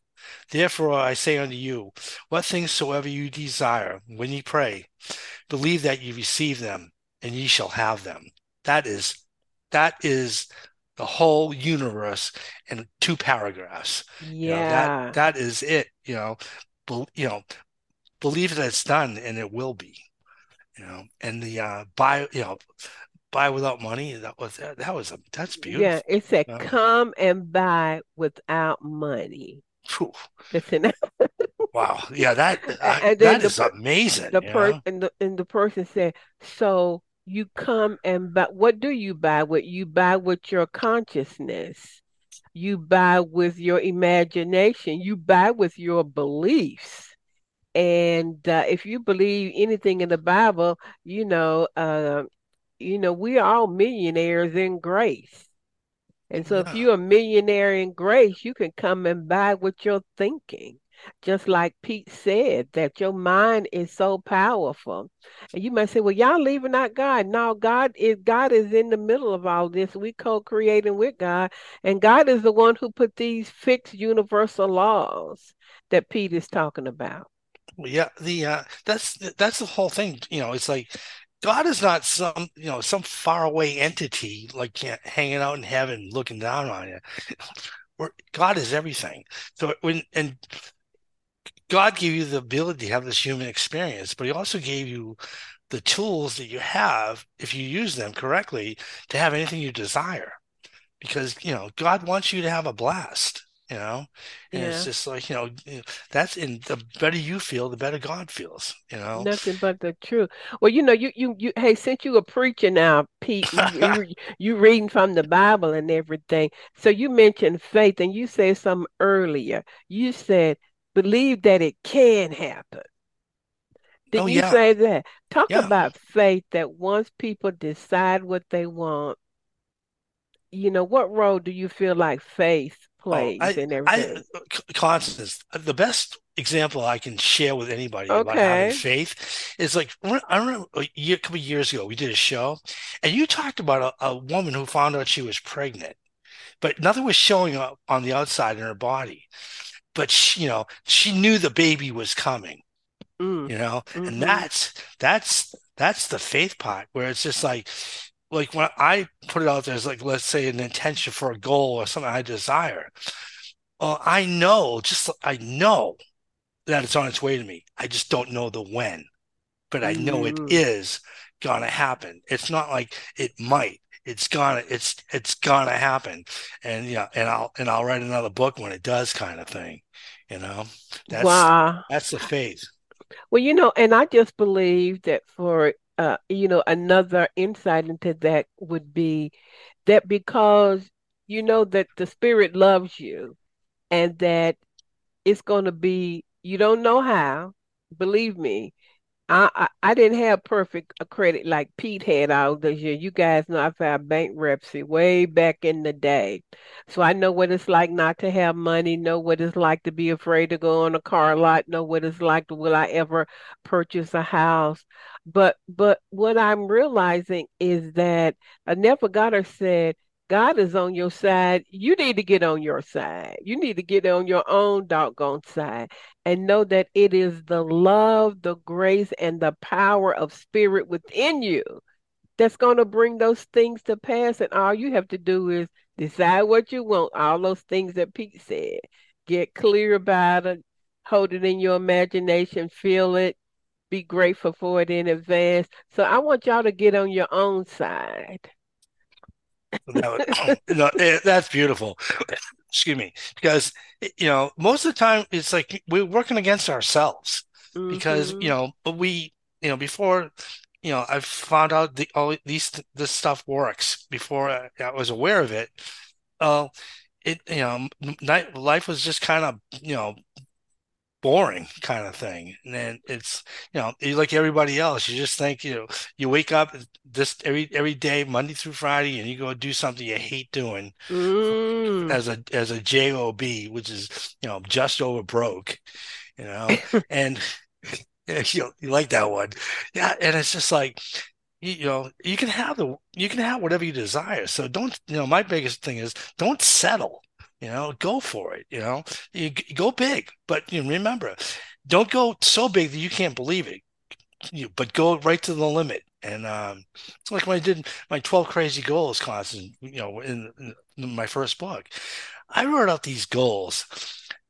Therefore I say unto you, what things soever you desire, when ye pray, believe that ye receive them, and ye shall have them. That is that is the whole universe in two paragraphs. You know, that Yeah. that is it, you know. Bel you know, believe that it's done and it will be, you know. And the uh buy, you know, buy without money, that was that was a that's beautiful. Yeah, it said, Uh, "Come and buy without money." Listen, wow. Yeah, that uh, and that the is amazing, the you per know. and the and the person said, "So you come and buy. What do you buy what You buy with your consciousness. You buy with your imagination. You buy with your beliefs." And uh, if you believe anything in the Bible, you know, uh, you know, we are all millionaires in grace. And so if you're a millionaire in grace, you can come and buy what you're thinking. Just like Pete said, that your mind is so powerful. And you might say, well, y'all leaving out God. No, God is God is in the middle of all this. We co-creating with God. And God is the one who put these fixed universal laws that Pete is talking about. Yeah, the uh that's that's the whole thing, you know, it's like God is not some, you know, some faraway entity like yeah, hanging out in heaven looking down on you. God is everything. So when and God gave you the ability to have this human experience, but he also gave you the tools that you have, if you use them correctly, to have anything you desire. Because, you know, God wants you to have a blast, you know, and it's just like, you know, that's in the better you feel, the better God feels, you know. Nothing but the truth. Well, you know, you you you. Hey, since you a preacher now, Pete, you you you reading from the Bible and everything. So you mentioned faith, and you said something earlier. You said believe that it can happen. Oh Didn't you yeah, say that? Talk yeah. about faith that once people decide what they want, you know, what role do you feel like faith Oh, plays I, in I, everything? Constance, the best example I can share with anybody about having faith is like I remember a year, a couple of years ago we did a show, and you talked about a, a woman who found out she was pregnant, but nothing was showing up on the outside in her body, but she, you know, she knew the baby was coming. Mm, you know? And mm-hmm. that's that's that's the faith part where it's just like like when I put it out there as like let's say an intention for a goal or something I desire well I know just I know that it's on its way to me. I just don't know the when but I know it Mm, is gonna happen. It's not like it might it's gonna it's it's gonna happen and yeah and I'll and I'll write another book when it does kind of thing you know that's wow. that's the faith Well, you know, and I just believe that for uh, you know, another insight into that would be that because you know that the spirit loves you and that it's going to be, you don't know how, believe me. I, I didn't have perfect uh, credit like Pete had all those years. You guys know I filed bankruptcy way back in the day. So I know what it's like not to have money, know what it's like to be afraid to go on a car lot, know what it's like to will I ever purchase a house. But but what I'm realizing is that I never got her said, God is on your side. You need to get on your side. You need to get on your own doggone side and know that it is the love, the grace, and the power of spirit within you that's going to bring those things to pass. And all you have to do is decide what you want, all those things that Pete said. Get clear about it, hold it in your imagination, feel it, be grateful for it in advance. So I want y'all to get on your own side. no, no, eh, that's beautiful. Excuse me, because you know most of the time it's like we're working against ourselves mm-hmm. because you know but we you know before you know I found out the all these this stuff works before I, I was aware of it. Uh, it you know night life was just kind of you know boring kind of thing. And then it's, you know, like everybody else, you just think, you know, you wake up this every every day, Monday through Friday, and you go do something you hate doing mm. as a as a job, which is you know just over broke, you know, and you, you like that one, yeah, and it's just like you, you know you can have the you can have whatever you desire. So don't you know my biggest thing is don't settle you know, go for it. You know, you, you go big, but you know, remember, don't go so big that you can't believe it. You, but go right to the limit. And um, it's like when I did my 12 crazy goals class, you know, in, in my first book, I wrote out these goals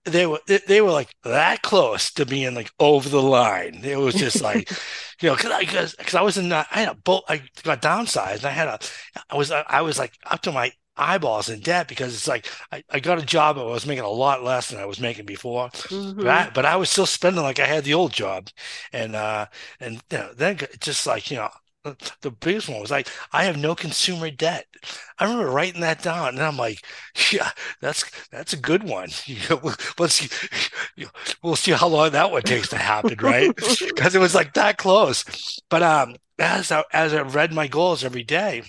they were they were like that close to being like over the line. It was just like, you know, because I because I was in I had a boat I got downsized. And I had a I was I was like up to my eyeballs in debt because it's like I, I got a job I was making a lot less than I was making before, mm-hmm. but I but I was still spending like I had the old job, and uh and you know, then just like you know the biggest one was like I have no consumer debt. I remember writing that down, and I'm like, yeah, that's that's a good one. Let's see, we'll see how long that one takes to happen, right? Because it was like that close. But um, as I as I read my goals every day,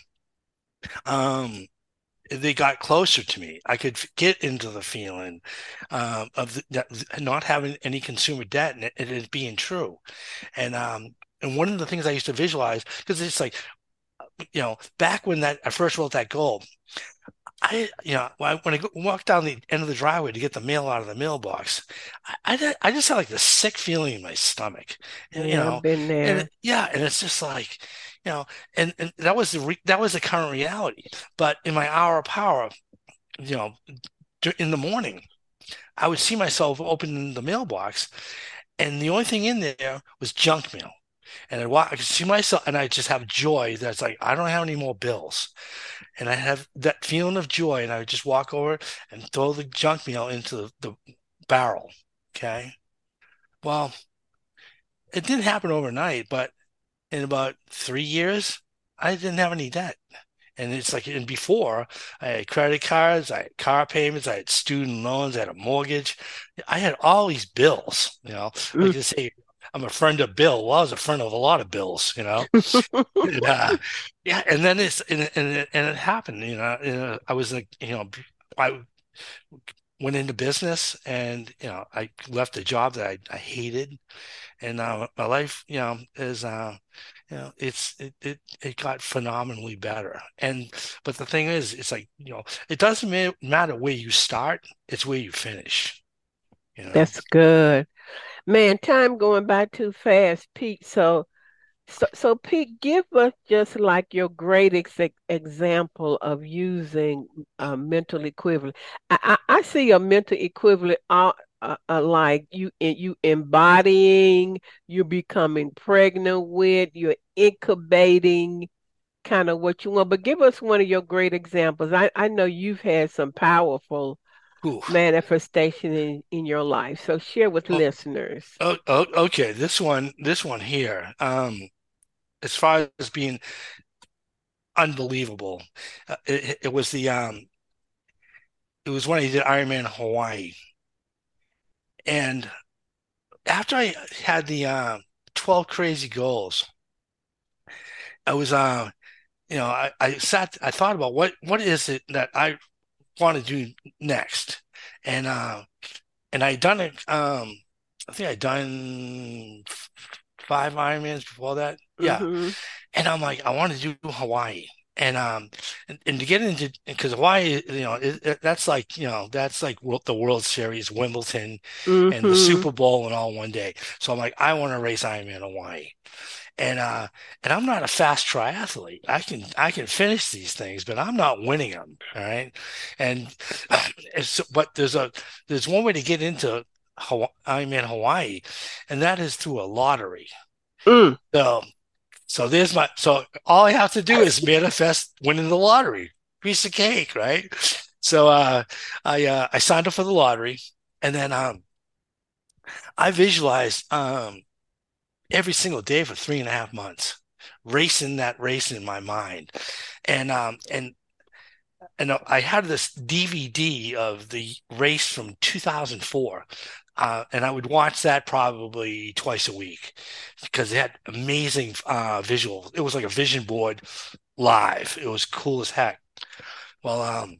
um, they got closer to me. I could get into the feeling um, of the, not having any consumer debt and it, it being true. And um, and one of the things I used to visualize because it's like, you know, back when that I first wrote that goal, I you know when I walked down the end of the driveway to get the mail out of the mailbox, I I, I just had like this sick feeling in my stomach. And, yeah, you know, been there. And, yeah, and it's just like you know, and, and that was the re- that was the current reality. But in my hour of power, you know, in the morning, I would see myself opening the mailbox, and the only thing in there was junk mail. And walk, I could see myself, and I just have joy. That's like I don't have any more bills, and I have that feeling of joy. And I would just walk over and throw the junk mail into the, the barrel. Okay, well, it didn't happen overnight, but in about three years, I didn't have any debt. And it's like, and before I had credit cards, I had car payments, I had student loans, I had a mortgage. I had all these bills, you know, mm. like to say, I'm a friend of Bill. Well, I was a friend of a lot of bills, you know. and, uh, yeah, and then it's and, and and it happened. You know, you know, I was like, you know, I went into business, and you know, I left a job that I, I hated, and uh, my life, you know, is uh, you know, it's it, it it got phenomenally better. And but the thing is, it's like you know, it doesn't matter where you start; it's where you finish. You know? That's good, man. Time going by too fast, Pete. So. So, so Pete, give us just like your great ex- example of using a mental equivalent. I, I, I see a mental equivalent all, uh, uh, like you you embodying, you're becoming pregnant with, you're incubating kind of what you want. But give us one of your great examples. I, I know you've had some powerful Oof. manifestation in, in your life. So share with oh, listeners. Oh, oh, okay. This one, this one here, um, as far as being unbelievable, uh, it, it was the um, it was when I did Ironman Hawaii. And after I had the uh, 12 crazy goals, I was, uh, you know, I, I sat, I thought about what, what is it that I want to do next? And, uh, and I done it, um, I think I done five Ironmans before that. Yeah. Mm-hmm. And I'm like, I want to do Hawaii and um and, and, to get into because Hawaii, you know, it, it, that's like you know that's like the World Series, Wimbledon, mm-hmm. and the mm-hmm. Super Bowl, and all one day. So I'm like, I want to race Ironman Hawaii, and uh and I'm not a fast triathlete. I can I can finish these things, but I'm not winning them. All right, and, and so, but there's a there's one way to get into Ironman Hawaii, and that is through a lottery. Mm. So, so there's my so all I have to do is manifest winning the lottery. Piece of cake, right? So uh, I uh, I signed up for the lottery, and then um, I visualized um, every single day for three and a half months, racing that race in my mind, and um, and and I had this DVD of the race from 2004. Uh, and I would watch that probably twice a week because it had amazing uh, visual. It was like a vision board live. It was cool as heck. Well, um,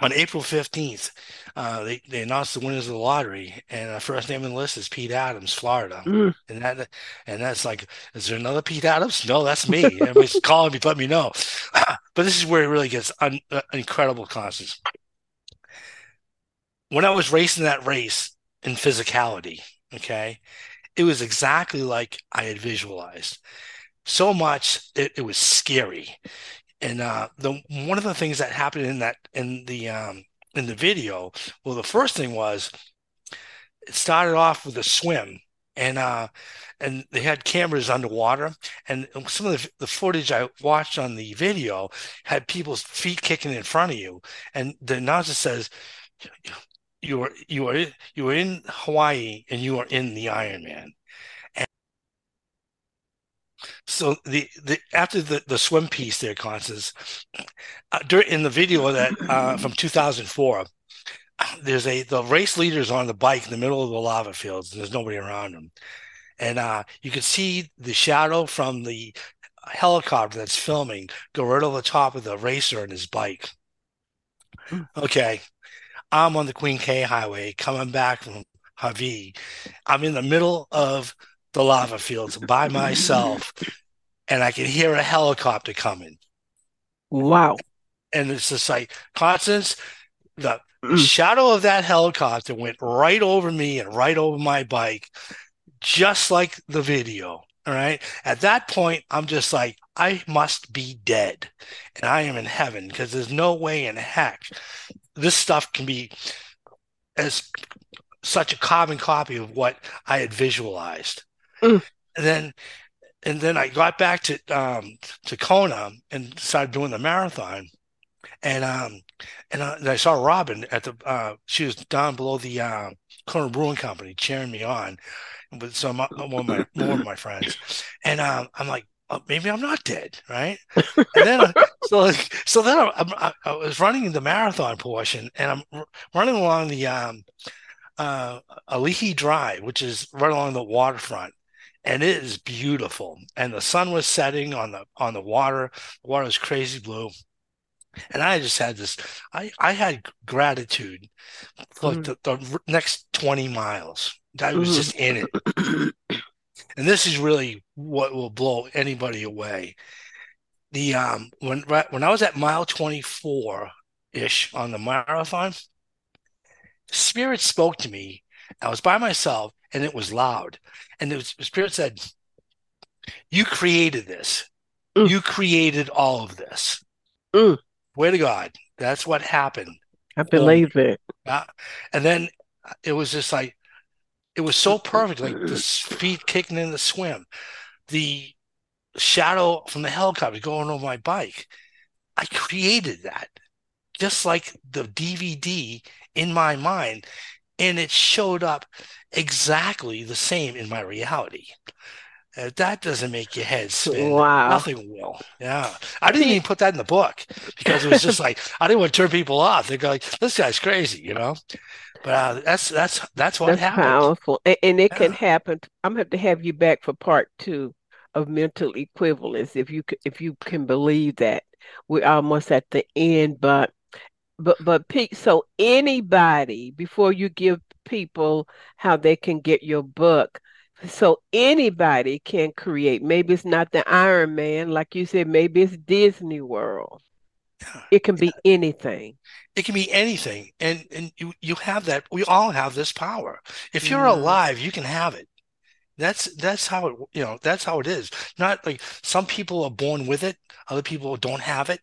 on April 15th, uh, they, they announced the winners of the lottery, and the first name on the list is Pete Adams, Florida. Mm. And that and that's like, is there another Pete Adams? No, that's me. Everybody's calling me, let me know. but this is where it really gets un, uh, incredible Constance. When I was racing that race in physicality, okay, it was exactly like I had visualized. So much it, it was scary and uh, the one of the things that happened in that in the um, in the video, well, the first thing was it started off with a swim, and uh, and they had cameras underwater, and some of the, the footage I watched on the video had people's feet kicking in front of you, and the announcer says. You are you are you are in Hawaii and you are in the Ironman. So the, the after the, the swim piece there, Constance, uh, during in the video that uh, from 2004, there's a the race leaders on the bike in the middle of the lava fields. There's nobody around them, and uh, you can see the shadow from the helicopter that's filming go right over the top of the racer and his bike. Hmm. Okay, I'm on the Queen K Highway coming back from Hawi. I'm in the middle of the lava fields by myself, and I can hear a helicopter coming. Wow. And it's just like, Constance, the mm. shadow of that helicopter went right over me and right over my bike, just like the video. All right. At that point, I'm just like, I must be dead and I am in heaven because there's no way in heck this stuff can be as such a carbon copy of what I had visualized. Mm. And then and then I got back to um, to Kona and started doing the marathon. And um and, uh, and I saw Robin at the uh, she was down below the uh, Kona Brewing Company cheering me on with some one of my one of my friends. And um, I'm like, oh, maybe I'm not dead, right? And then so so then I, I, I, was running the marathon portion, and I'm running along the um, uh, Ali'i Drive, which is right along the waterfront and it is beautiful. And the sun was setting on the on the water. The water was crazy blue. And I just had this, I, I had gratitude for mm. the, the, next 20 miles. I was mm. just in it. and this is really what will blow anybody away. The um when when I was at mile 24 ish on the marathon, Spirit spoke to me. I was by myself and it was loud. And the Spirit said, You created this. Mm. You created all of this. Mm. Way to God. That's what happened. I believe um, it. Uh, and then it was just like, it was so perfect, like the feet kicking in the swim, the shadow from the helicopter going over my bike. I created that just like the DVD in my mind and it showed up exactly the same in my reality. Uh, that doesn't make your head spin. Wow. Nothing will. Yeah. I didn't even put that in the book because it was just like, I didn't want to turn people off. They're like, this guy's crazy, you know? But uh, that's, that's, that's what that's happened. powerful. And, and it yeah. can happen. I'm going to have to have you back for part two of mental equivalence. If you, if you can believe that we're almost at the end, but but but Pete, so anybody before you give people how they can get your book, so anybody can create. Maybe it's not the Iron Man, like you said. Maybe it's Disney World. It can be anything. It can be anything, and and you you have that. We all have this power. If you're mm. alive, you can have it. That's that's how it you know that's how it is. Not like some people are born with it, other people don't have it.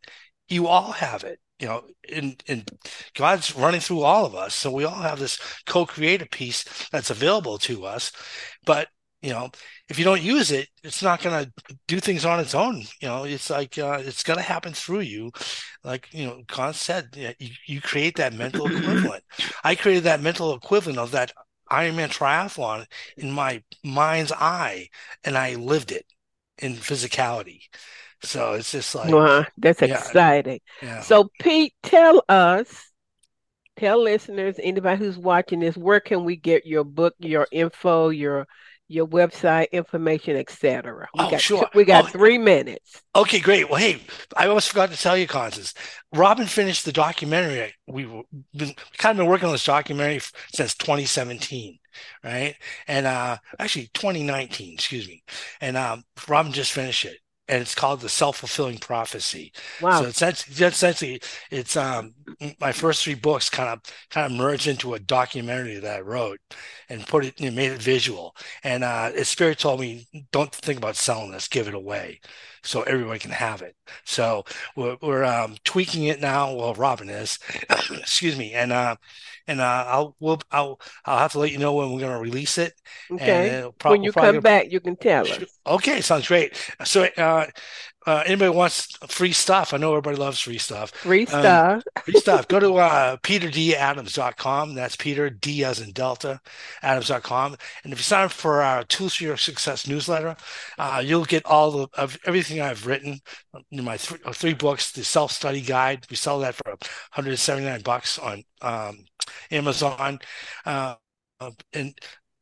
You all have it you know, and and God's running through all of us, so we all have this co-creative piece that's available to us. But you know, if you don't use it, it's not going to do things on its own. You know, it's like uh, it's going to happen through you. Like you know, Con said, you, you create that mental equivalent. I created that mental equivalent of that Ironman triathlon in my mind's eye, and I lived it in physicality. So it's just like wow, that's yeah, exciting. Yeah. So Pete, tell us, tell listeners, anybody who's watching this, where can we get your book, your info, your your website information, etc. We oh, got sure. we got oh, three minutes. Okay, great. Well, hey, I almost forgot to tell you, Constance. Robin finished the documentary. We've been kind of been working on this documentary since 2017, right? And uh actually 2019, excuse me. And um Robin just finished it and it's called the self-fulfilling prophecy. Wow. so it's essentially it's um my first three books kind of kind of merged into a documentary that i wrote and put it you know, made it visual. And uh spirit told me don't think about selling this give it away so everyone can have it so we're, we're um tweaking it now well robin is excuse me and uh and uh, I'll we'll I'll I'll have to let you know when we're going to release it. Okay. when you come back, you can tell us. Okay, sounds great. So, uh, uh, anybody wants free stuff? I know everybody loves free stuff. Free um, stuff. Um, free stuff. Go to uh, peterdadams.com. That's Peter D as in Delta, Adams.com. And if you sign up for our Tools for Your Success newsletter, uh, you'll get all the, of everything I've written in my th- three books. The self study guide. We sell that for 179 bucks on um, Amazon. Uh, and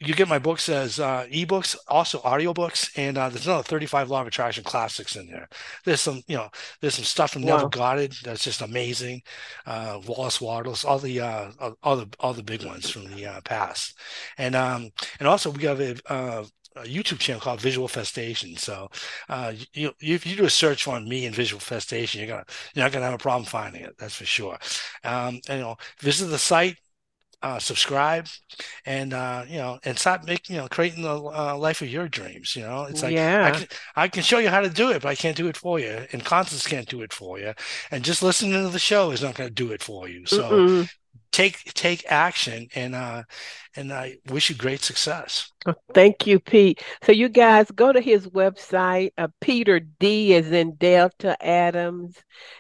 you get my books as uh, ebooks, also audiobooks, and uh, there's another 35 Law of Attraction classics in there. There's some, you know, there's some stuff from wow. Neville Goddard that's just amazing. Uh, Wallace Wattles, all the uh, all the all the big ones from the uh, past, and um, and also we have a, uh, a YouTube channel called Visualfestation. So, uh, you, you, if you do a search on me and Visualfestation, you're gonna you're not gonna have a problem finding it. That's for sure. Um, and, you know, visit the site, uh, subscribe and uh, you know and stop making you know creating the uh, life of your dreams you know? It's like yeah. I, can, I can show you how to do it but i can't do it for you and constance can't do it for you and just listening to the show is not going to do it for you. So Mm-mm. take take action and uh and i wish you great success. Thank you pete. So you guys go to his website uh, peter d is in delta adams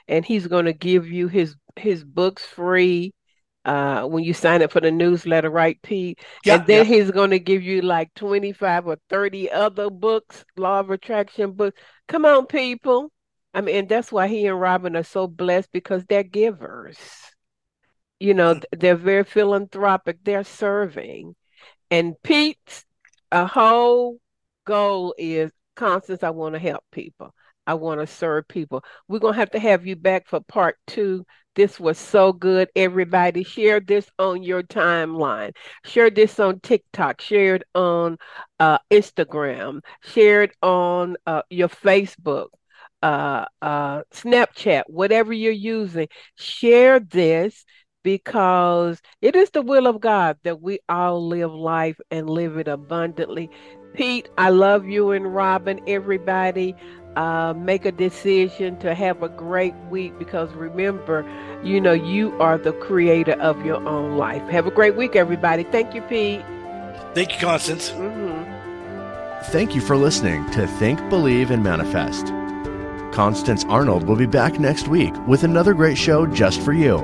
and he's going to give you his his books free uh, when you sign up for the newsletter, right, Pete? Yeah, and then yeah. he's going to give you like 25 or 30 other books, law of attraction books. Come on, people. I mean, and that's why he and Robin are so blessed because they're givers. You know, mm-hmm. they're very philanthropic, they're serving. And Pete's a whole goal is Constance, I want to help people. I want to serve people. We're going to have to have you back for part two this was so good. Everybody, share this on your timeline. Share this on TikTok. Share it on uh, Instagram. Share it on uh, your Facebook, uh, uh, Snapchat, whatever you're using. Share this because it is the will of God that we all live life and live it abundantly. Pete, I love you and Robin, everybody uh, make a decision to have a great week because remember, you know, you are the creator of your own life. Have a great week, everybody. Thank you, Pete. Thank you, Constance. Mm-hmm. Thank you for listening to Think, Believe, and Manifest. Constance Arnold will be back next week with another great show just for you.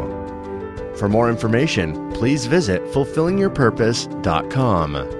For more information, please visit fulfillingyourpurpose.com.